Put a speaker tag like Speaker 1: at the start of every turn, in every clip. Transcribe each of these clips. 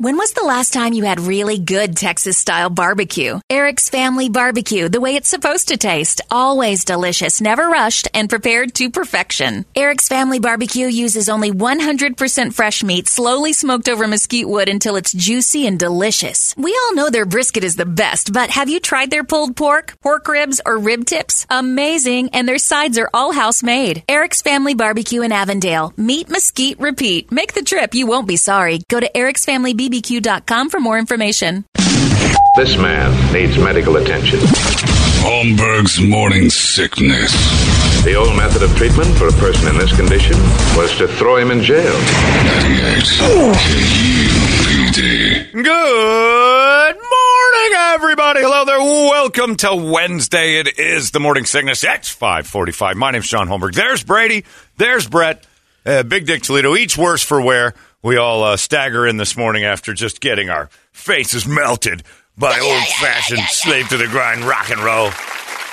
Speaker 1: When was the last time you had really good Texas style barbecue? Eric's Family Barbecue, the way it's supposed to taste. Always delicious, never rushed, and prepared to perfection. Eric's Family Barbecue uses only 100% fresh meat, slowly smoked over mesquite wood until it's juicy and delicious. We all know their brisket is the best, but have you tried their pulled pork, pork ribs, or rib tips? Amazing, and their sides are all house made. Eric's Family Barbecue in Avondale. Meat mesquite, repeat. Make the trip, you won't be sorry. Go to ericsfamilybbq.com for more information.
Speaker 2: This man needs medical attention.
Speaker 3: Holmberg's morning sickness.
Speaker 2: The old method of treatment for a person in this condition was to throw him in jail.
Speaker 3: 98 KUPD.
Speaker 4: Good morning, everybody. Hello there. Welcome to Wednesday. It is the morning sickness. It's 545. My name's John Holmberg. There's Brady. There's Brett. Uh, Big Dick Toledo. Each worse for wear. We all uh, stagger in this morning after just getting our faces melted by old fashioned slave to the grind rock and roll.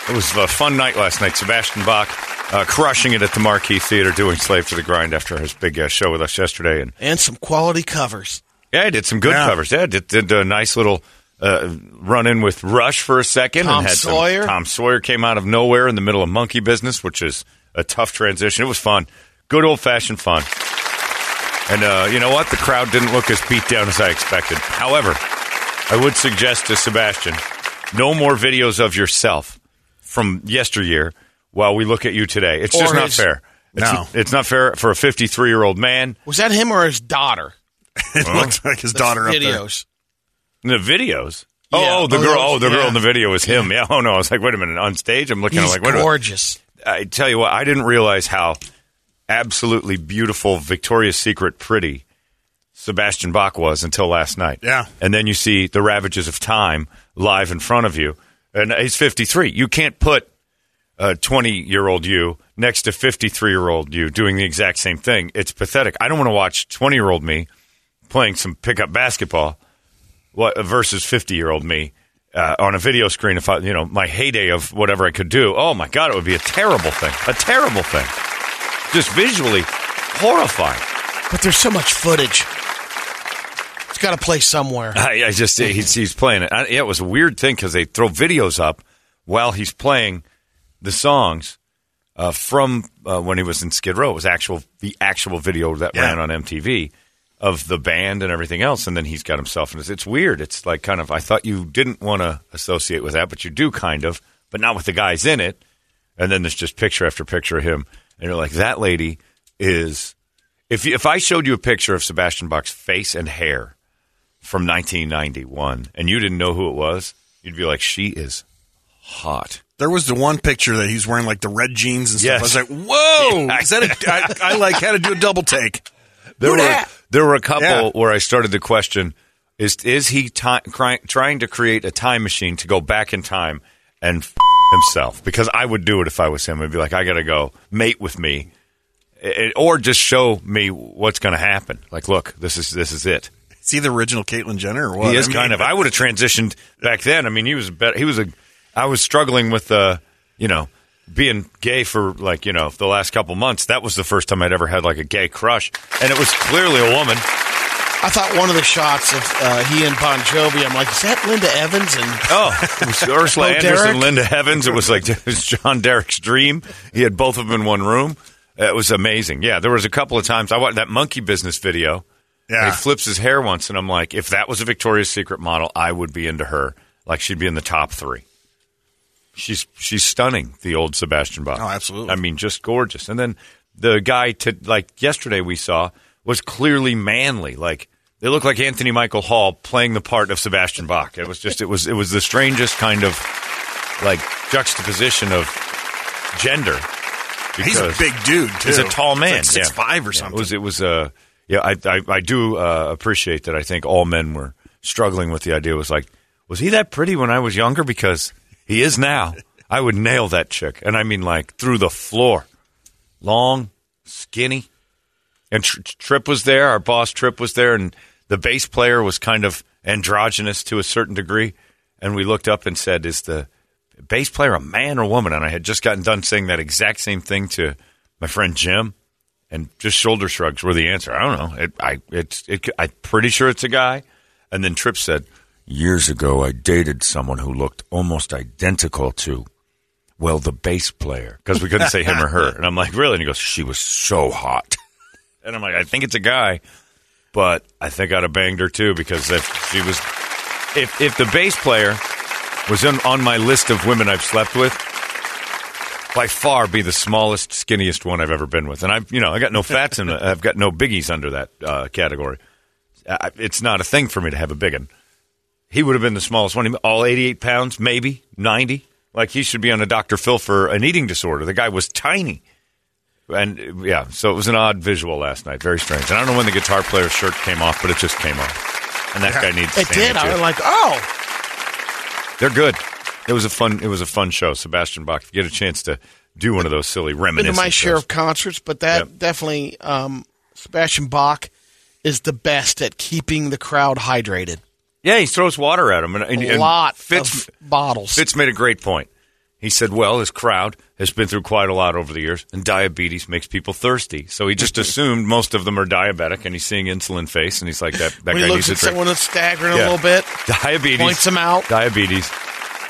Speaker 4: It was a fun night last night. Sebastian Bach uh, crushing it at the Marquee Theater doing Slave to the Grind after his big uh, show with us yesterday. And
Speaker 5: and some quality covers.
Speaker 4: yeah, I did some good
Speaker 5: Yeah.
Speaker 4: covers. Yeah, did, did a nice little uh, run in with Rush for a second.
Speaker 5: Tom
Speaker 4: and had some-
Speaker 5: Sawyer.
Speaker 4: Tom Sawyer came out of nowhere in the middle of monkey business, which is a tough transition. It was fun. Good old fashioned fun. And uh, you know what? The crowd didn't look as beat down as I expected. However, I would suggest to Sebastian no more videos of yourself from yesteryear while we look at you today. It's just not
Speaker 5: his-
Speaker 4: fair. It's,
Speaker 5: No.
Speaker 4: it's not fair for a 53 year old man.
Speaker 5: Was that him or his daughter?
Speaker 6: It looks like his daughter up there.
Speaker 5: Videos.
Speaker 4: In the videos.
Speaker 5: Yeah.
Speaker 4: Oh, oh, the
Speaker 5: Oh,
Speaker 4: girl. Oh, the girl in the video was him. Yeah. Oh no, I was like, wait a minute. On stage, I'm looking. I'm like, wait a minute.
Speaker 5: gorgeous.
Speaker 4: I tell you what, I didn't realize how absolutely beautiful, Victoria's Secret pretty Sebastian Bach was until last night.
Speaker 6: Yeah.
Speaker 4: And then you see the ravages of time live in front of you. And he's 53. You can't put a 20 year old you next to 53 year old you doing the exact same thing. It's pathetic. I don't want to watch 20 year old me playing some pickup basketball what versus 50 year old me uh, on a video screen if I, you know, my heyday of whatever I could do. Oh my God, it would be a terrible thing. A terrible thing. Just visually horrifying.
Speaker 5: But there's so much footage. It's got to play somewhere.
Speaker 4: I, I just, he's, he's playing it. I, yeah, it was a weird thing because they throw videos up while he's playing the songs uh, from uh, when he was in Skid Row. It was actual, the actual video that
Speaker 6: Yeah.
Speaker 4: ran on MTV of the band and everything else. And then he's got himself in this. It's weird. It's like kind of, I thought you didn't want to associate with that, but you do kind of, but not with the guys in it. And then there's just picture after picture of him. And you're like, that lady is. If, you, if I showed you a picture of Sebastian Bach's face and hair from 1991 and you didn't know who it was, you'd be like, she is hot.
Speaker 6: There was the one picture that he's wearing like the red jeans and stuff.
Speaker 4: Yes.
Speaker 6: I was like, whoa!
Speaker 4: Yeah.
Speaker 6: Is that a, I, I like had to do a double take.
Speaker 4: There
Speaker 6: Who
Speaker 4: were
Speaker 6: dat?
Speaker 4: there were a couple
Speaker 6: Yeah.
Speaker 4: where I started to question: is is he ti cry, trying to create a time machine to go back in time and f- himself? Because I would do it if I was him. I'd be like, I got to go mate with me, I- or just show me what's going to happen. Like, look, this is this is it.
Speaker 6: Is he the original Caitlyn Jenner or what?
Speaker 4: He is
Speaker 6: I mean,
Speaker 4: kind of. I would have transitioned back then. I mean, he was better. He was a. I was struggling with uh, you know, being gay for like you know the last couple months. That was the first time I'd ever had like a gay crush, and it was clearly a woman.
Speaker 5: I thought one of the shots of uh, he and Bon Jovi, I'm like, is that Linda Evans? And
Speaker 4: Oh, it was Ursula
Speaker 5: Bo
Speaker 4: Anderson,
Speaker 5: Derek?
Speaker 4: Linda Evans. It was like it was John Derek's dream. He had both of them in one room. It was amazing. Yeah, there was a couple of times I watched that monkey business video.
Speaker 6: Yeah.
Speaker 4: He flips his hair once, and I'm like, if that was a Victoria's Secret model, I would be into her. Like she'd be in the top three. She's she's stunning, the old Sebastian Bach.
Speaker 6: Oh, absolutely.
Speaker 4: I mean, just gorgeous. And then the guy to like yesterday we saw was clearly manly. Like they looked like Anthony Michael Hall playing the part of Sebastian Bach. It was just it was it was the strangest kind of like juxtaposition of gender.
Speaker 6: He's a big dude too.
Speaker 4: He's a tall man,
Speaker 6: like six
Speaker 4: yeah.
Speaker 6: five or
Speaker 4: Yeah,
Speaker 6: something.
Speaker 4: It was it was uh yeah I I, I do uh, appreciate that. I think all men were struggling with the idea. It was like was he that pretty when I was younger? Because he is now. I would nail that chick, and I mean like through the floor, long, skinny. And Tr- Trip was there. Our boss Trip was there, and the bass player was kind of androgynous to a certain degree. And we looked up and said, "Is the bass player a man or woman?" And I had just gotten done saying that exact same thing to my friend Jim, and just shoulder shrugs were the answer. I don't know. It, I it's it, I'm pretty sure it's a guy. And then Trip said, "Years ago, I dated someone who looked almost identical to." Well, the bass player, because we couldn't say him or her. And I'm like, really? And he goes, she was so hot. And I'm like, I think it's a guy, but I think I'd have banged her too because if she was, if if the bass player was on, on my list of women I've slept with, by far be the smallest, skinniest one I've ever been with. And I've, you know, I got no fats and I've got no biggies under that uh, category. I, it's not a thing for me to have a big one. He would have been the smallest one, all 88 pounds, maybe 90. Like he should be on a Dr. Phil for an eating disorder. The guy was tiny. And yeah, so it was an odd visual last night. Very strange. And I don't know when the guitar player's shirt came off, but it just came off. And that guy needs to
Speaker 5: It did. I was like, oh,
Speaker 4: They're good. It was a fun. It was a fun show. Sebastian Bach. If you get a chance to do one of those silly
Speaker 5: been
Speaker 4: reminiscent.
Speaker 5: to my share
Speaker 4: shows.
Speaker 5: of concerts, but that
Speaker 4: Yep.
Speaker 5: definitely um, Sebastian Bach is the best at keeping the crowd hydrated.
Speaker 4: Yeah, he throws water at him, and, and,
Speaker 5: A
Speaker 4: and
Speaker 5: lot
Speaker 4: Fitz,
Speaker 5: of bottles.
Speaker 4: Fitz made a great point. He said, "Well, his crowd has been through quite a lot over the years, and diabetes makes people thirsty. So he just assumed most of them are diabetic, and he's seeing insulin face, and he's like, that that
Speaker 5: when
Speaker 4: guy
Speaker 5: he
Speaker 4: needs
Speaker 5: looks
Speaker 4: a
Speaker 5: at
Speaker 4: drink.
Speaker 5: someone that's staggering
Speaker 4: Yeah.
Speaker 5: a little bit,
Speaker 4: Diabetes
Speaker 5: points him out.
Speaker 4: Diabetes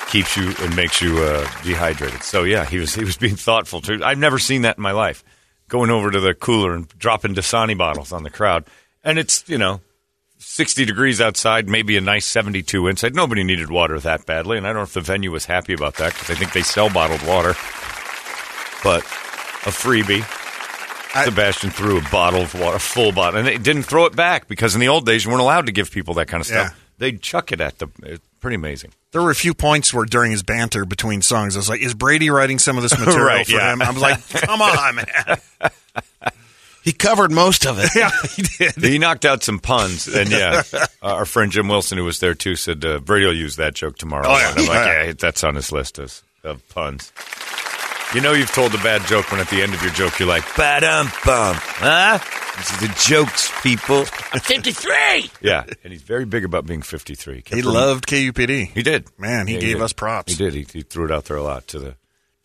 Speaker 4: keeps you and makes you uh, dehydrated. So yeah, he was he was being thoughtful too. I've never seen that in my life. Going over to the cooler and dropping Dasani bottles on the crowd, and it's you know. 60 degrees outside, maybe a nice 72 inside. Nobody needed water that badly, and I don't know if the venue was happy about that because I think they sell bottled water. But a freebie. Sebastian threw a bottle of water, a full bottle, and they didn't throw it back because in the old days you weren't allowed to give people that kind of stuff.
Speaker 6: Yeah.
Speaker 4: They'd chuck it at them. It's pretty amazing.
Speaker 6: There were a few points where during his banter between songs, I was like, "Is Brady writing some of this material
Speaker 4: Right,
Speaker 6: for
Speaker 4: yeah.
Speaker 6: him?" I was like, "Come on, man!"
Speaker 5: he covered most of it.
Speaker 6: yeah, he did.
Speaker 4: He knocked out some puns, and yeah, uh, our friend Jim Wilson, who was there too, said uh, Brady will use that joke tomorrow.
Speaker 6: Oh, yeah.
Speaker 4: And I'm like,
Speaker 6: Yeah.
Speaker 4: yeah, that's on his list of, of puns. You know, you've told a bad joke when at the end of your joke you're like, "Ba-dum bum," huh? This is the jokes, people.
Speaker 5: I'm 53.
Speaker 4: Yeah, and he's very big about being 53. Kept
Speaker 6: He
Speaker 4: rem-
Speaker 6: loved KUPD.
Speaker 4: He did.
Speaker 6: Man, he
Speaker 4: Yeah,
Speaker 6: gave
Speaker 4: did.
Speaker 6: us props.
Speaker 4: He did. He, he threw it out there a lot to the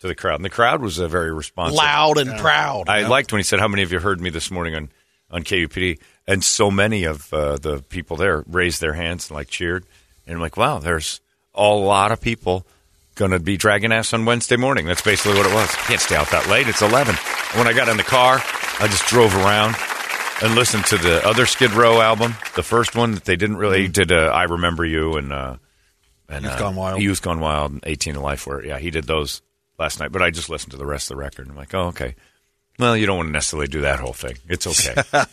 Speaker 4: to the crowd, and the crowd was uh, very responsive.
Speaker 5: Loud and proud.
Speaker 4: I liked when he said, "How many of you heard me this morning on on KUPD?" And so many of uh, the people there raised their hands and like cheered, and I'm like, "Wow, there's a lot of people going to be dragging ass on Wednesday morning." That's basically what it was. Can't stay out that late. It's 11. And when I got in the car, I just drove around and listened to the other Skid Row album, the first one that they didn't really did. Uh, I remember you and uh, and
Speaker 6: Youth
Speaker 4: uh,
Speaker 6: Gone Wild.
Speaker 4: Youth Gone Wild, and 18 to Life. Where yeah, he did those last night. But I just listened to the rest of the record. and I'm like, oh okay. Well, you don't want to necessarily do that whole thing. It's okay.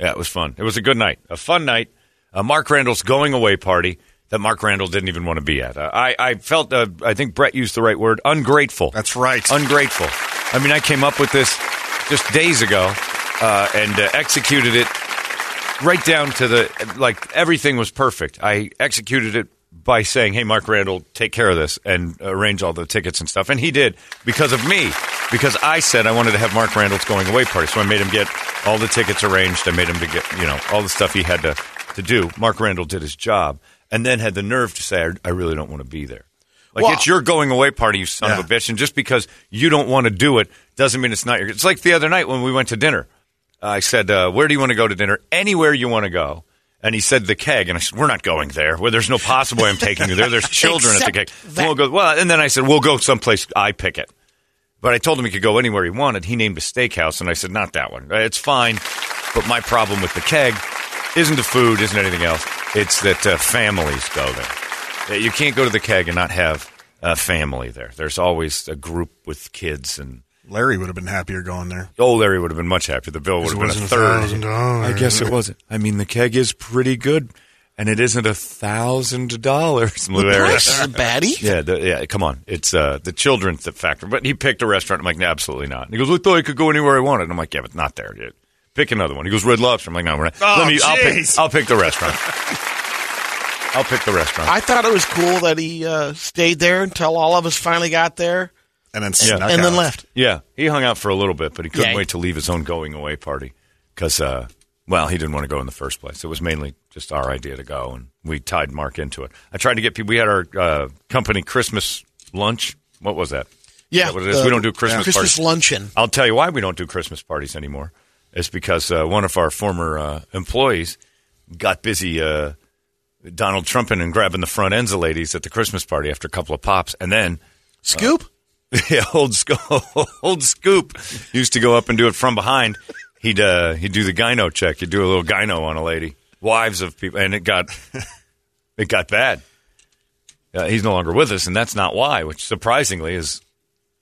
Speaker 4: yeah, it was fun. It was a good night, a fun night. Uh, Mark Randall's going away party that Mark Randall didn't even want to be at. Uh, I I felt uh, I think Brett used the right word, ungrateful.
Speaker 6: That's right.
Speaker 4: ungrateful. I mean, I came up with this just days ago uh, and uh, executed it right down to the like everything was perfect. I executed it by saying, "Hey, Mark Randall, take care of this and arrange all the tickets and stuff," and he did because of me. Because I said I wanted to have Mark Randall's going away party, so I made him get all the tickets arranged. I made him to get you know all the stuff he had to to do. Mark Randall did his job, and then had the nerve to say, "I, I really don't want to be there." Like
Speaker 5: Well-
Speaker 4: it's your going away party, you son of a bitch, and just because you don't want to do it doesn't mean it's not your. It's like the other night when we went to dinner. I said, uh, "Where do you want to go to dinner? Anywhere you want to go." And he said, "The keg." And I said, "We're not going there. Well, there's no possible way I'm taking you there. There's children at the keg.
Speaker 5: That-
Speaker 4: We'll go." Well, and then I said, "We'll go someplace I pick it." But I told him he could go anywhere he wanted. He named a steakhouse, and I said, "Not that one. Uh, It's fine." But my problem with the keg isn't the food, isn't anything else. It's that uh, families go there. Uh, You can't go to the keg and not have a family there. There's always a group with kids and
Speaker 6: Larry would have been happier going there.
Speaker 4: Oh, Larry would have been much happier. The bill would have been a
Speaker 6: wasn't
Speaker 4: third.
Speaker 6: $1,000.
Speaker 4: I guess it wasn't. I mean, the keg is pretty good, and it isn't a thousand dollars. Larry.
Speaker 5: Price baddie.
Speaker 4: Yeah, the, yeah. Come on, it's uh, the children's the factor. But he picked a restaurant. I'm like, no, absolutely not. And he goes, I thought I could go anywhere I wanted. And I'm like, yeah, but not there. Dude. Pick another one. He goes, Red Lobster. I'm like, no, we're not.
Speaker 6: Oh,
Speaker 4: Let me. I'll pick.
Speaker 6: jeez.
Speaker 4: I'll pick the restaurant. I'll pick the restaurant.
Speaker 5: I thought it was cool that he uh, stayed there until all of us finally got there
Speaker 6: And then
Speaker 4: Yeah.
Speaker 6: snuck
Speaker 5: and then
Speaker 6: out.
Speaker 5: left.
Speaker 4: Yeah, he hung out for a little bit, but he couldn't
Speaker 5: Yeah.
Speaker 4: wait to leave his own going away party because, uh, well, he didn't want to go in the first place. It was mainly just our idea to go, and we tied Mark into it. I tried to get people. We had our uh, company Christmas lunch. What was that?
Speaker 5: Yeah,
Speaker 4: Is that what it is?
Speaker 5: the
Speaker 4: we don't do Christmas,
Speaker 5: Christmas
Speaker 4: parties.
Speaker 5: luncheon.
Speaker 4: I'll tell you why we don't do Christmas parties anymore. It's because uh, one of our former uh, employees got busy uh, Donald Trumping and grabbing the front ends of ladies at the Christmas party after a couple of pops, and then
Speaker 5: Scoop.
Speaker 4: yeah, old scoop, old scoop used to go up and do it from behind. He'd uh, he'd do the gyno check. He'd do a little gyno on a lady, wives of people, and it got it got bad. Uh, he's no longer with us, and that's not why. Which surprisingly is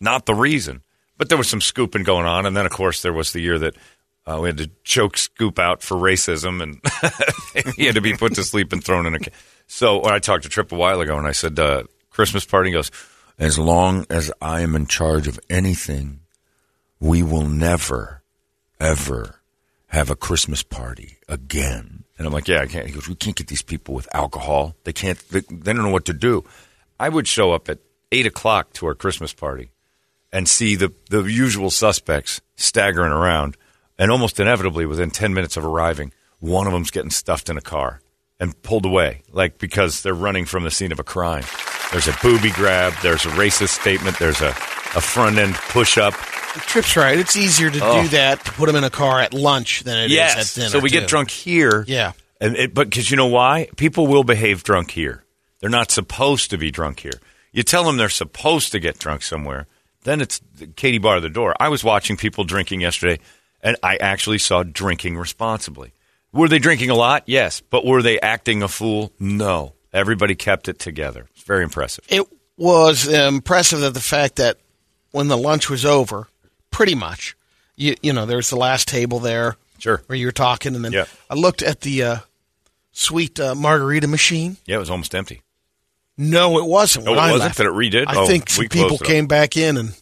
Speaker 4: not the reason. But there was some scooping going on, and then of course there was the year that uh, we had to choke Scoop out for racism, and he had to be put to sleep and thrown in a. Ca- so when I talked to Trip a while ago, and I said uh, Christmas party, goes, "As long as I am in charge of anything, we will never, ever have a Christmas party again." And I'm like, "Yeah, I can't." He goes, "We can't get these people with alcohol. They can't. They, they don't know what to do." I would show up at eight o'clock to our Christmas party and see the, the usual suspects staggering around, and almost inevitably, within 10 minutes of arriving, one of them's getting stuffed in a car and pulled away, like because they're running from the scene of a crime. There's a booby grab, there's a racist statement, there's a, a front end push up.
Speaker 5: Trip's right. It's easier to do that to put them in a car at lunch than it is
Speaker 4: Yes.
Speaker 5: at dinner.
Speaker 4: so we
Speaker 5: too.
Speaker 4: get drunk here.
Speaker 5: Yeah.
Speaker 4: And it, but because you know why? People will behave drunk here. They're not supposed to be drunk here. You tell them they're supposed to get drunk somewhere, then it's Katie bar the door. I was watching people drinking yesterday, and I actually saw drinking responsibly. Were they drinking a lot? Yes. But were they acting a fool? No. Everybody kept it together. It's very impressive.
Speaker 5: It was impressive that the fact that when the lunch was over, pretty much, you you know, there's the last table there
Speaker 4: Sure.
Speaker 5: where you were talking, and then
Speaker 4: Yeah.
Speaker 5: I looked at the uh, sweet uh, margarita machine.
Speaker 4: Yeah, it was almost empty.
Speaker 5: No, it wasn't.
Speaker 4: Oh,
Speaker 5: when
Speaker 4: it
Speaker 5: I
Speaker 4: wasn't?
Speaker 5: left.
Speaker 4: That it redid?
Speaker 5: I
Speaker 4: Oh,
Speaker 5: think some people came back in and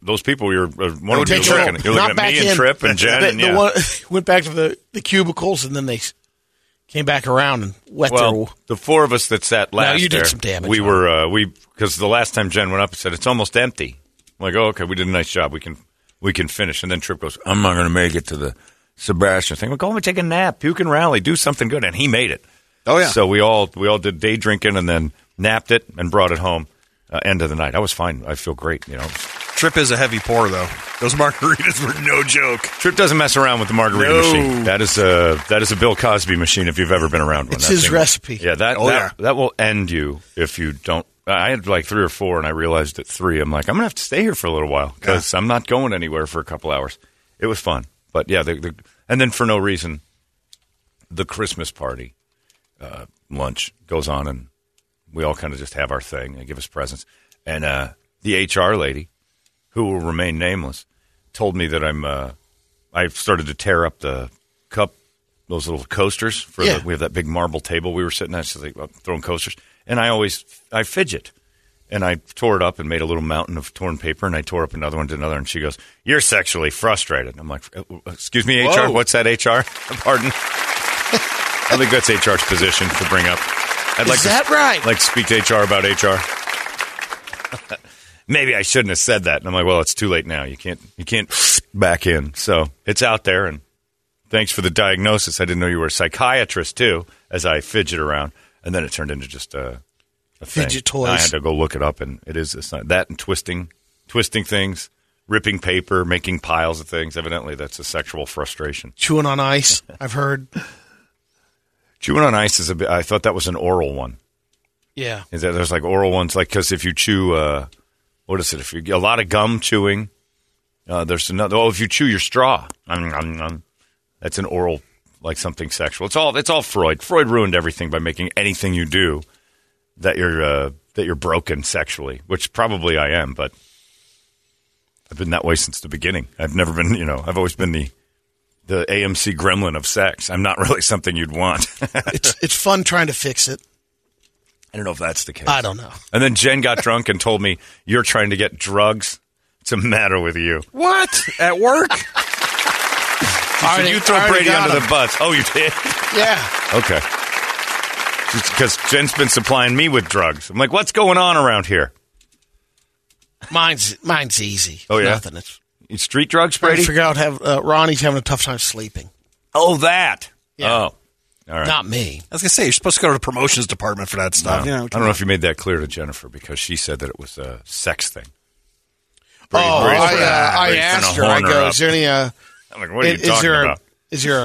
Speaker 4: Those people, you're uh, one of
Speaker 5: They
Speaker 4: you
Speaker 5: took-
Speaker 4: looking, you're
Speaker 5: not
Speaker 4: looking at
Speaker 5: back
Speaker 4: me and
Speaker 5: in.
Speaker 4: Trip and Jen.
Speaker 5: The,
Speaker 4: and
Speaker 5: the
Speaker 4: yeah.
Speaker 5: one went back to the, the cubicles, and then they came back around and wet
Speaker 4: Well,
Speaker 5: their.
Speaker 4: the four of us that sat last
Speaker 5: you did
Speaker 4: there,
Speaker 5: some damage
Speaker 4: We
Speaker 5: on
Speaker 4: were uh, we because the last time Jen went up, and said it's almost empty. I'm like, oh, okay, we did a nice job. We can we can finish. And then Trip goes, I'm not going to make it to the Sebastian thing. Well, go home and take a nap, puke and rally, do something good. And he made it.
Speaker 6: Oh, yeah.
Speaker 4: So we all we all did day drinking and then napped it and brought it home. Uh, end of the night, I was fine. I feel great. You know,
Speaker 6: Trip is a heavy pour, though. Those margaritas were no joke.
Speaker 4: Trip doesn't mess around with the margarita
Speaker 6: No.
Speaker 4: machine. That is a that is a Bill Cosby machine. If you've ever been around one,
Speaker 5: It's
Speaker 4: That
Speaker 5: his
Speaker 4: thing-
Speaker 5: recipe.
Speaker 4: Yeah, that
Speaker 6: Oh,
Speaker 4: that,
Speaker 6: yeah.
Speaker 4: that will end you if you don't. I had like three or four, and I realized at three, I'm like, I'm gonna have to stay here for a little while because I'm not going anywhere for a couple hours. It was fun, but yeah, the, the, and then for no reason, the Christmas party uh, lunch goes on, and we all kind of just have our thing. They give us presents, and uh, the HR lady, who will remain nameless, told me that I'm. Uh, I've started to tear up the cup, those little coasters for
Speaker 5: Yeah.
Speaker 4: the. We have that big marble table we were sitting at, so they uh, throwing coasters, and I always I fidget. And I tore it up and made a little mountain of torn paper, and I tore up another one to another. And she goes, "You're sexually frustrated." I'm like, "Uh, "Excuse me, HR.
Speaker 5: Whoa.
Speaker 4: What's that, HR? Pardon." I think that's HR's position to bring up. I'd
Speaker 5: Is
Speaker 4: like
Speaker 5: that
Speaker 4: to,
Speaker 5: right?
Speaker 4: Like to speak to HR about HR. Maybe I shouldn't have said that. And I'm like, well, it's too late now. You can't you can't back in. So it's out there. And thanks for the diagnosis. I didn't know you were a psychiatrist too. As I fidget around, and then it turned into just a, a thing.
Speaker 5: Fidget toys.
Speaker 4: I had to go look it up, and it is it's not, that and twisting, twisting things, ripping paper, making piles of things. Evidently, that's a sexual frustration.
Speaker 5: chewing on ice. I've heard.
Speaker 4: Chewing on ice is a bit. I thought that was an oral one.
Speaker 5: Yeah.
Speaker 4: Is that there's like oral ones, like because if you chew, uh, what is it? If you get a lot of gum chewing, uh, there's another. Oh, if you chew your straw, that's an oral, like something sexual. It's all it's all Freud. Freud ruined everything by making anything you do that you're uh, that you're broken sexually, which probably I am, but I've been that way since the beginning. I've never been, you know, I've always been the the AMC gremlin of sex. I'm not really something you'd want.
Speaker 5: It's it's fun trying to fix it.
Speaker 4: I don't know if that's the case.
Speaker 5: I don't know.
Speaker 4: And then Jen got drunk and told me, You're trying to get drugs. What's the matter with you?
Speaker 6: What? At work?
Speaker 4: She said,
Speaker 5: Already-
Speaker 4: you throw Brady under
Speaker 5: him.
Speaker 4: the bus. Oh, you did?
Speaker 5: Yeah.
Speaker 4: Okay. Because Jen's been supplying me with drugs. I'm like, what's going on around here?
Speaker 5: Mine's mine's easy.
Speaker 4: Oh, yeah?
Speaker 5: Nothing. It's
Speaker 4: street drugs, Brady?
Speaker 5: to figure out have uh, Ronnie's having a tough time sleeping.
Speaker 4: Oh, that.
Speaker 5: Yeah.
Speaker 4: Oh. All right.
Speaker 5: Not me.
Speaker 6: I was gonna say you're supposed to go to the promotions department for that stuff. You know,
Speaker 4: I don't know if you made that clear to Jennifer because she said that it was a sex thing.
Speaker 5: oh, I, uh,
Speaker 4: trying-
Speaker 5: I
Speaker 4: Brady's trying
Speaker 5: asked
Speaker 4: to
Speaker 5: her. I
Speaker 4: horn her
Speaker 5: go,
Speaker 4: up.
Speaker 5: is there any? Uh,
Speaker 4: I'm like, what are you
Speaker 5: is
Speaker 4: talking
Speaker 5: there
Speaker 4: about?
Speaker 5: Is there? A,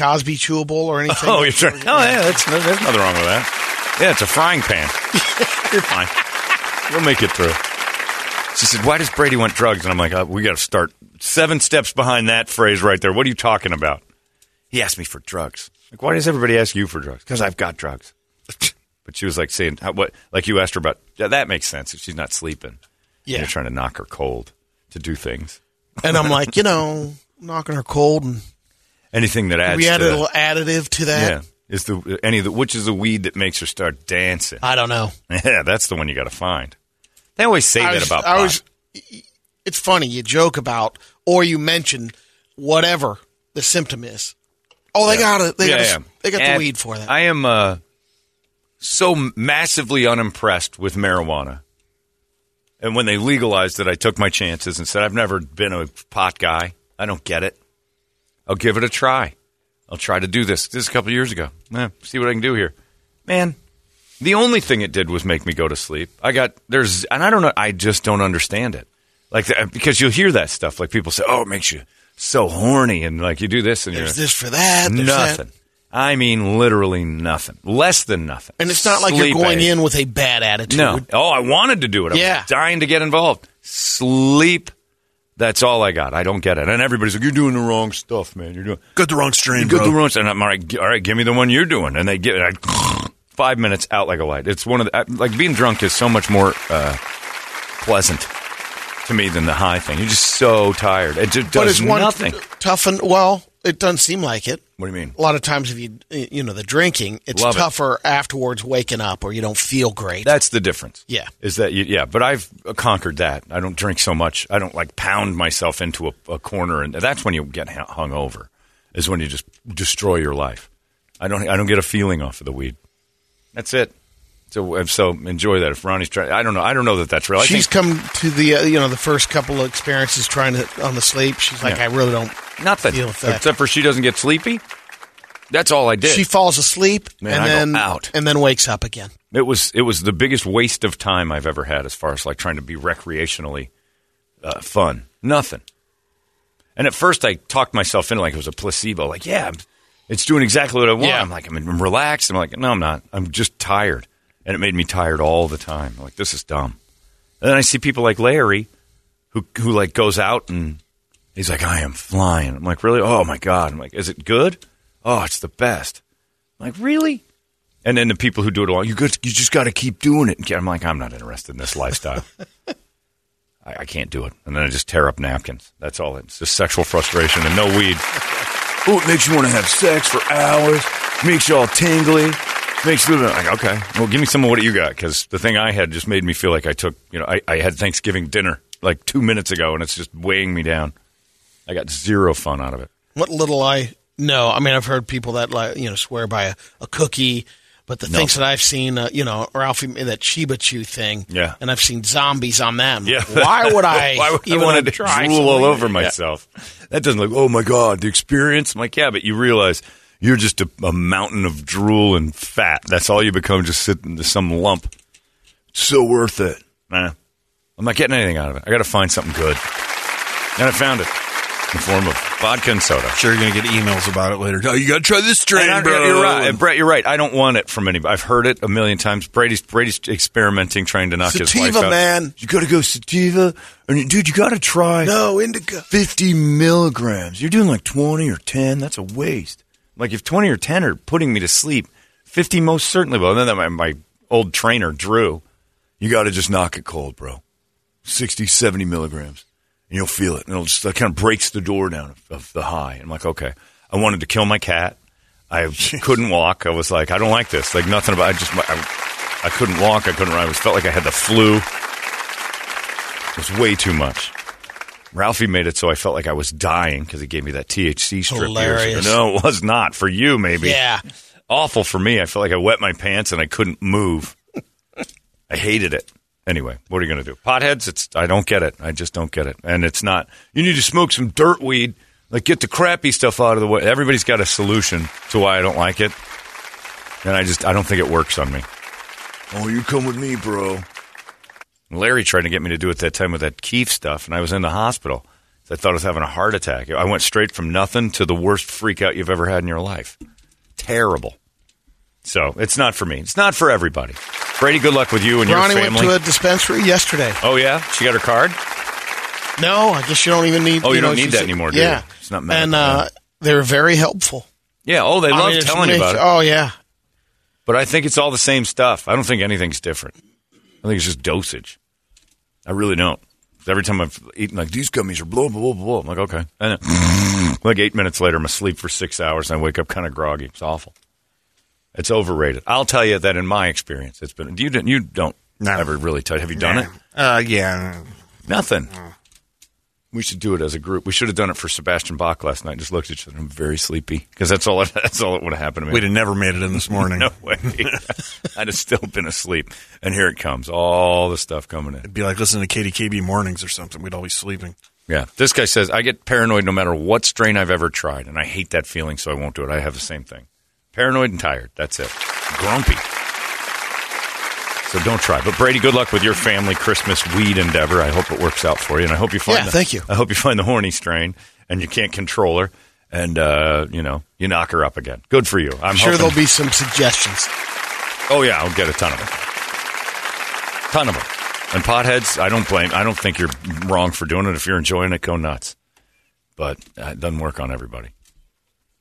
Speaker 5: Cosby chewable or anything?
Speaker 4: Oh, you're trying. Oh, yeah, that's, there's nothing wrong with that. Yeah, it's a frying pan. you're fine. We'll make it through. She said, "Why does Brady want drugs?" And I'm like, uh, "We got to start seven steps behind that phrase right there. What are you talking about?" He asked me for drugs. Like, why does everybody ask you for drugs? Because I've got drugs. but she was like saying, "What?" Like you asked her about. Yeah, that makes sense if she's not sleeping.
Speaker 5: Yeah.
Speaker 4: you're trying to knock her cold to do things.
Speaker 5: And I'm like, you know, knocking her cold, and
Speaker 4: Anything that adds
Speaker 5: we add
Speaker 4: to
Speaker 5: a little additive to that.
Speaker 4: yeah. Is the any of the which is the weed that makes her start dancing?
Speaker 5: I don't know.
Speaker 4: Yeah, that's the one you got to find. They always say
Speaker 5: I
Speaker 4: that
Speaker 5: was-
Speaker 4: about
Speaker 5: I
Speaker 4: pot.
Speaker 5: was. It's funny you joke about or you mention whatever the symptom is. Oh, they got it. They
Speaker 4: Yeah,
Speaker 5: got
Speaker 4: yeah.
Speaker 5: they got
Speaker 4: And
Speaker 5: the weed for that.
Speaker 4: I am uh, so massively unimpressed with marijuana. And when they legalized it, I took my chances and said, I've never been a pot guy. I don't get it. I'll give it a try. I'll try to do this. This is a couple years ago. Eh, see what I can do here. Man, the only thing it did was make me go to sleep. I got, there's, and I don't know, I just don't understand it. Like, because you'll hear that stuff. Like people say, oh, it makes you so horny. And like you do this and
Speaker 5: There's this for that.
Speaker 4: nothing.
Speaker 5: that.
Speaker 4: I mean, literally nothing. Less than nothing.
Speaker 5: And it's not like
Speaker 4: Sleep
Speaker 5: you're going
Speaker 4: aid.
Speaker 5: in with a bad attitude.
Speaker 4: No. Oh, I wanted to do it. I
Speaker 5: Yeah.
Speaker 4: was dying to get involved. Sleep. That's all I got. I don't get it. And everybody's like, "You're doing the wrong stuff, man. You're doing
Speaker 6: Got the wrong strain,
Speaker 4: you got the wrong." And I'm all right. All right, give me the one you're doing. And they get it. I, five minutes out like a light. It's one of the I- like being drunk is so much more uh, pleasant to me than the high thing. You're just so tired. It just does but
Speaker 5: it's one
Speaker 4: nothing.
Speaker 5: toughen. Well, it doesn't seem like it.
Speaker 4: What do you mean?
Speaker 5: A lot of times, if you you know the drinking, it's
Speaker 4: Love it.
Speaker 5: tougher afterwards waking up, or you don't feel great.
Speaker 4: That's the difference.
Speaker 5: Yeah.
Speaker 4: Is that you, yeah, but I've conquered that. I don't drink so much. I don't like pound myself into a, a corner and that's when you get hung over. Is when you just destroy your life. I don't I don't get a feeling off of the weed. That's it. So so enjoy that. If Ronnie's trying, I don't know. I don't know that that's real. I
Speaker 5: She's
Speaker 4: think
Speaker 5: come to the uh, you know the first couple of experiences trying to on the sleep. She's like,
Speaker 4: Yeah.
Speaker 5: I really don't
Speaker 4: nothing
Speaker 5: deal with that.
Speaker 4: except for she doesn't get sleepy. That's all I did.
Speaker 5: She falls asleep
Speaker 4: Man,
Speaker 5: and
Speaker 4: I
Speaker 5: then
Speaker 4: out.
Speaker 5: and then wakes up again.
Speaker 4: It was it was the biggest waste of time I've ever had as far as like trying to be recreationally uh, fun. Nothing. And at first, I talked myself into like it was a placebo. Like, yeah, it's doing exactly what I want.
Speaker 5: Yeah.
Speaker 4: I'm like, I'm, I'm relaxed. I'm like, no, I'm not. I'm just tired, and it made me tired all the time. Like, this is dumb. And then I see people like Larry, who who like goes out and he's like, I am flying. I'm like, really? Oh my god. I'm like, is it good? Oh, it's the best. I'm like, really? And then the people who do it all, you good, you just got to keep doing it. I'm like, I'm not interested in this lifestyle. I, I can't do it. And then I just tear up napkins. That's all. It's just sexual frustration and no weed. Oh, it makes you want to have sex for hours. Makes you all tingly. Makes you like, okay, well, give me some of what you got because the thing I had just made me feel like I took, you know, I, I had Thanksgiving dinner like two minutes ago and it's just weighing me down. I got zero fun out of it.
Speaker 5: What little I know, I mean, I've heard people that like you know swear by a, a cookie, but the
Speaker 4: No.
Speaker 5: things that I've seen, uh, you know, Ralphie that Chiba Chew thing,
Speaker 4: Yeah.
Speaker 5: and I've seen zombies on them.
Speaker 4: Yeah.
Speaker 5: why would I?
Speaker 4: Why would
Speaker 5: even
Speaker 4: I want to
Speaker 5: try
Speaker 4: drool all over
Speaker 5: Yeah.
Speaker 4: myself? That doesn't look. Oh my god, the experience. I'm like, yeah, but you realize you're just a, a mountain of drool and fat. That's all you become. Just sitting to some lump. So worth it. Nah, I'm not getting anything out of it. I got to find something good. And I found it in the form of vodka and soda.
Speaker 6: Sure, you're gonna get emails about it later. Oh, you gotta try this strain, bro.
Speaker 4: You're right, and Brett. You're right. I don't want it from anybody. I've heard it a million times. Brady's Brady's experimenting, trying to knock his wife
Speaker 5: Sativa,
Speaker 4: out.
Speaker 5: man.
Speaker 4: You got to go sativa, and dude, you got to try.
Speaker 5: No, indica.
Speaker 4: 50 milligrams. You're doing like 20 or 10. That's a waste. Like if 20 or 10 are putting me to sleep, 50 most certainly will. And then my, my old trainer, Drew, you got to just knock it cold, bro. 60, 70 milligrams. And you'll feel it. And it'll just, that kind of breaks the door down of, of the high. I'm like, okay. I wanted to kill my cat. I couldn't walk. I was like, I don't like this. Like nothing about I just, I, I couldn't walk. I couldn't run. I was, felt like I had the flu. It was way too much. Ralphie made it so I felt like I was dying because he gave me that THC strip. years ago.
Speaker 5: Hilarious.
Speaker 4: No, it was not for you. Maybe
Speaker 5: Yeah.
Speaker 4: awful for me. I felt like I wet my pants and I couldn't move. I hated it. Anyway, what are you going to do? Potheads? It's I don't get it. I just don't get it. And it's not. You need to smoke some dirt weed. Like get the crappy stuff out of the way. Everybody's got a solution to why I don't like it, and I just I don't think it works on me. Oh, you come with me, bro. Larry tried to get me to do it that time with that kief stuff, and I was in the hospital. I thought I was having a heart attack. I went straight from nothing to the worst freak out you've ever had in your life. Terrible. So it's not for me. It's not for everybody. Brady, good luck with you and
Speaker 5: Ronnie
Speaker 4: your family.
Speaker 5: Ronnie went to a dispensary yesterday.
Speaker 4: oh yeah, she got her card.
Speaker 5: No, I guess you don't even need.
Speaker 4: Oh, you
Speaker 5: know,
Speaker 4: don't need that anymore, do you?
Speaker 5: Yeah,
Speaker 4: It's not
Speaker 5: and uh, they're very helpful.
Speaker 4: Yeah. Oh, they
Speaker 5: I
Speaker 4: love
Speaker 5: mean,
Speaker 4: telling you about it.
Speaker 5: Oh yeah,
Speaker 4: But I think it's all the same stuff. I don't think anything's different. I think it's just dosage. I really don't. Every time I've eaten like these gummies are blah blah blah blah. I'm like okay, and then, like eight minutes later, I'm asleep for six hours and I wake up kind of groggy. It's awful. It's overrated. I'll tell you that in my experience, it's been. You don't. You don't
Speaker 6: No.
Speaker 4: ever really tell. Have you done
Speaker 6: Nah.
Speaker 4: it?
Speaker 6: Uh, yeah.
Speaker 4: Nothing. We should do it as a group. We should have done it for Sebastian Bach last night. Just looked at each other. I'm very sleepy because that's all. It, that's all that would have happened to me.
Speaker 6: We'd have never made it in this morning.
Speaker 4: No way. I'd have still been asleep. And here it comes. All the stuff coming in.
Speaker 6: It'd be like listening to KDKB mornings or something. We'd all be sleeping.
Speaker 4: Yeah. This guy says, I get paranoid no matter what strain I've ever tried. And I hate that feeling, so I won't do it. I have the same thing. Paranoid and tired. That's it. Grumpy. So don't try. But Brady, good luck with your family Christmas weed endeavor. I hope it works out for you. And I hope you find
Speaker 5: Yeah,
Speaker 4: the,
Speaker 5: thank you.
Speaker 4: I hope you find the horny strain and you can't control her. And, uh, you know, you knock her up again. Good for you. I'm
Speaker 5: sure
Speaker 4: hoping-
Speaker 5: there'll be some suggestions.
Speaker 4: Oh yeah, I'll get a ton of them. Ton of them. And potheads, I don't blame. I don't think you're wrong for doing it. If you're enjoying it, go nuts. But uh, it doesn't work on everybody.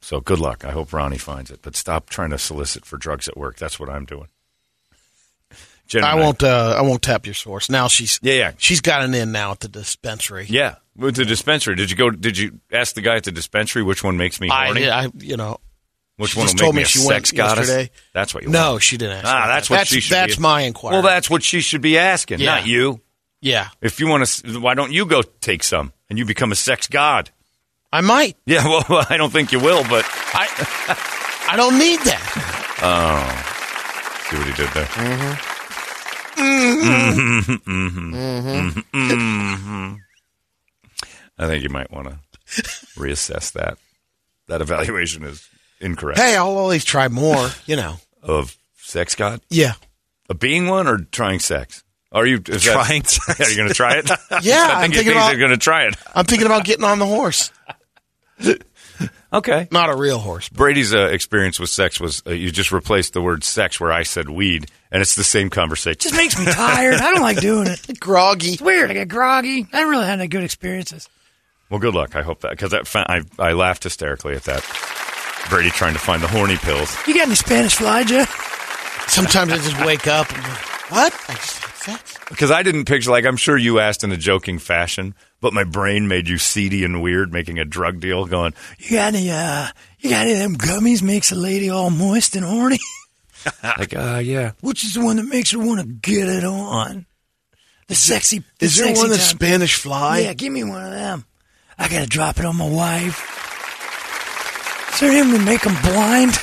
Speaker 4: So good luck. I hope Ronnie finds it. But stop trying to solicit for drugs at work. That's what I'm doing.
Speaker 5: I won't. Uh, I won't tap your source. Now she's.
Speaker 4: Yeah, yeah.
Speaker 5: She's got an in now at the dispensary.
Speaker 4: Yeah, with the dispensary. Did you go? Did you ask the guy at the dispensary which one makes me horny?
Speaker 5: I, you know,
Speaker 4: which
Speaker 5: she
Speaker 4: one will
Speaker 5: told me
Speaker 4: me a
Speaker 5: she
Speaker 4: sex goddess?
Speaker 5: yesterday.
Speaker 4: That's what you
Speaker 5: No,
Speaker 4: want.
Speaker 5: she didn't ask.
Speaker 4: Ah, that's
Speaker 5: that.
Speaker 4: what
Speaker 5: that's,
Speaker 4: she should.
Speaker 5: That's
Speaker 4: be.
Speaker 5: my inquiry.
Speaker 4: Well, that's what she should be asking,
Speaker 5: Yeah.
Speaker 4: not you.
Speaker 5: yeah.
Speaker 4: If you want to, why don't you go take some and you become a sex god?
Speaker 5: I might.
Speaker 4: Yeah, well, I don't think you will, but
Speaker 5: I. I don't need that.
Speaker 4: Oh, see what he did there.
Speaker 5: Mm-hmm.
Speaker 4: I think you might want to reassess that. That evaluation is incorrect.
Speaker 5: Hey, I'll always try more. You know.
Speaker 4: Of sex god,
Speaker 5: Yeah.
Speaker 4: of being one, or trying sex? Are you is that-
Speaker 6: Trying sex.
Speaker 4: Yeah, you're going to try it.
Speaker 5: Yeah,
Speaker 4: I
Speaker 5: I'm
Speaker 4: think
Speaker 5: thinking about.
Speaker 4: you're going to try it.
Speaker 5: I'm thinking about getting on the horse.
Speaker 4: Okay.
Speaker 5: Not a real horse.
Speaker 4: Brady's uh, experience with sex was uh, you just replaced the word sex where I said weed, and it's the same conversation.
Speaker 7: just makes me tired. I don't like doing it.
Speaker 5: Groggy.
Speaker 7: It's weird. I get groggy. I haven't really had any good experiences.
Speaker 4: Well, good luck. I hope that because that fa- I I laughed hysterically at that. Brady trying to find the horny pills.
Speaker 7: You got any Spanish fly, Jeff?
Speaker 5: Sometimes I just wake up and go, what? I just had sex.
Speaker 4: Because I didn't picture like I'm sure you asked in a joking fashion, but my brain made you seedy and weird, making a drug deal. Going,
Speaker 7: You got any, uh, you got any of them gummies makes a lady all moist and horny?
Speaker 4: like, uh, yeah.
Speaker 7: Which is the one that makes her want to get it on? The sexy, the
Speaker 5: Is there
Speaker 7: sexy
Speaker 5: one that's
Speaker 7: type.
Speaker 5: Spanish fly?
Speaker 7: Yeah, give me one of them. I gotta drop it on my wife. Is there anything to make them blind?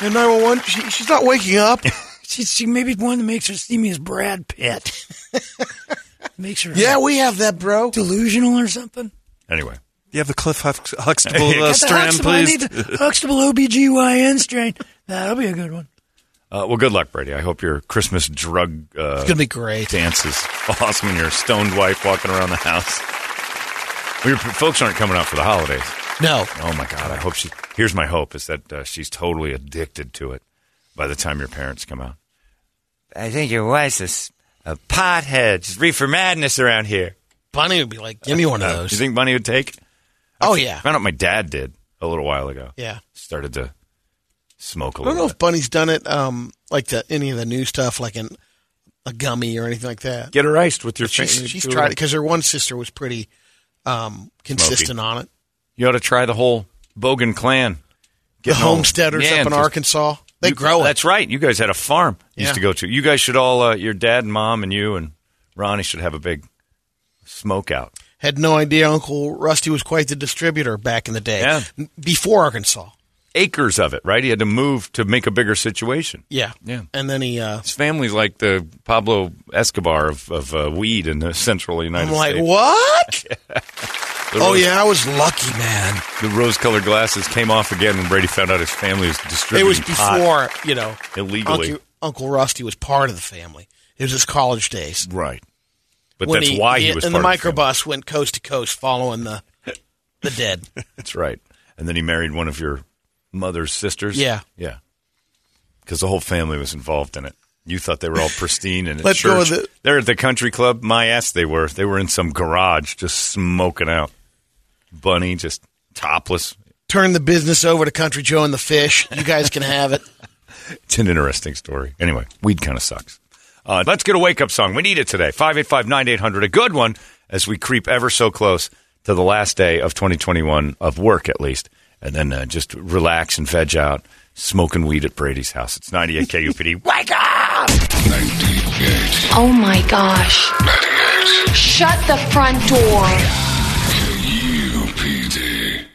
Speaker 5: And 911, she, she's not waking up.
Speaker 7: She, she maybe one that makes her see me as Brad Pitt. makes her
Speaker 5: yeah, we have that, bro.
Speaker 7: delusional or something.
Speaker 4: Anyway,
Speaker 6: You have the Cliff Hux- Huxtable uh,
Speaker 7: Got the
Speaker 6: strand,
Speaker 7: Huxtable, I need
Speaker 6: please.
Speaker 7: the Huxtable OBGYN strain. That'll be a good one.
Speaker 4: uh, well, good luck, Brady. I hope your Christmas drug uh,
Speaker 5: It's going to be great.
Speaker 4: dance is awesome, and your stoned wife walking around the house. Well, your folks aren't coming out for the holidays.
Speaker 5: No.
Speaker 4: Oh my God! I hope she. Here's my hope: is that uh, she's totally addicted to it by the time your parents come out. I think your wife's a, s- a pothead. Just reefer madness around here.
Speaker 5: Bunny would be like, give me one of
Speaker 4: Uh,
Speaker 5: those.
Speaker 4: You think Bunny would take?
Speaker 5: oh, yeah.
Speaker 4: I found out my dad did a little while ago.
Speaker 5: Yeah.
Speaker 4: Started to smoke a
Speaker 5: I don't
Speaker 4: little
Speaker 5: know
Speaker 4: bit.
Speaker 5: if Bunny's done it um, like the, any of the new stuff, like in a gummy or anything like that.
Speaker 4: Get her iced with your.
Speaker 5: She's,
Speaker 4: fa-
Speaker 5: she's tried it because her one sister was pretty um, consistent on it.
Speaker 4: You ought to try the whole Bogan clan.
Speaker 5: The
Speaker 4: Getting all-
Speaker 5: homesteaders
Speaker 4: Yeah,
Speaker 5: up in
Speaker 4: just-
Speaker 5: Arkansas, they
Speaker 4: You-
Speaker 5: grow it.
Speaker 4: That's right. You guys had a farm you used to go to. You guys should all, uh, your dad and mom and you and Ronnie should have a big smoke out.
Speaker 5: Had no idea Uncle Rusty was quite the distributor back in the day.
Speaker 4: Yeah.
Speaker 5: Before Arkansas.
Speaker 4: Acres of it, right? He had to move to make a bigger situation.
Speaker 5: Yeah.
Speaker 4: Yeah.
Speaker 5: And then he, uh,
Speaker 4: His family's like the Pablo Escobar of, of uh, weed in the central United
Speaker 5: I'm like, what?
Speaker 4: The
Speaker 5: oh,
Speaker 4: rose-
Speaker 5: yeah, I was lucky, man.
Speaker 4: The rose-colored glasses came off again when Brady found out his family was distributing.
Speaker 5: It was
Speaker 4: pot
Speaker 5: before, you know,
Speaker 4: illegally.
Speaker 5: Uncle, Uncle Rusty was part of the family. It was his college days.
Speaker 4: Right. But
Speaker 5: When
Speaker 4: that's why he, was
Speaker 5: And the
Speaker 4: part of family.
Speaker 5: microbus went coast to coast following the the dead.
Speaker 4: That's right. And then he married one of your mother's sisters.
Speaker 5: Yeah.
Speaker 4: yeah. Because the whole family was involved in it. You thought they were all pristine and at
Speaker 5: Let's go
Speaker 4: church.
Speaker 5: with it.
Speaker 4: They're at the country club. My ass, they were. They were in some garage just smoking out. Bunny just topless.
Speaker 5: Turn the business over to Country Joe and the Fish. You guys can have it.
Speaker 4: It's an interesting story. Anyway, weed kind of sucks. Uh, let's get a wake up song. We need it today. 585 9800. A good one as we creep ever so close to the last day of 2021, of work at least. And then uh, just relax and veg out, smoking weed at Brady's house. It's 98 KUPD. Wake up!
Speaker 3: 98.
Speaker 8: Oh my gosh.
Speaker 3: 98.
Speaker 8: Shut the front door.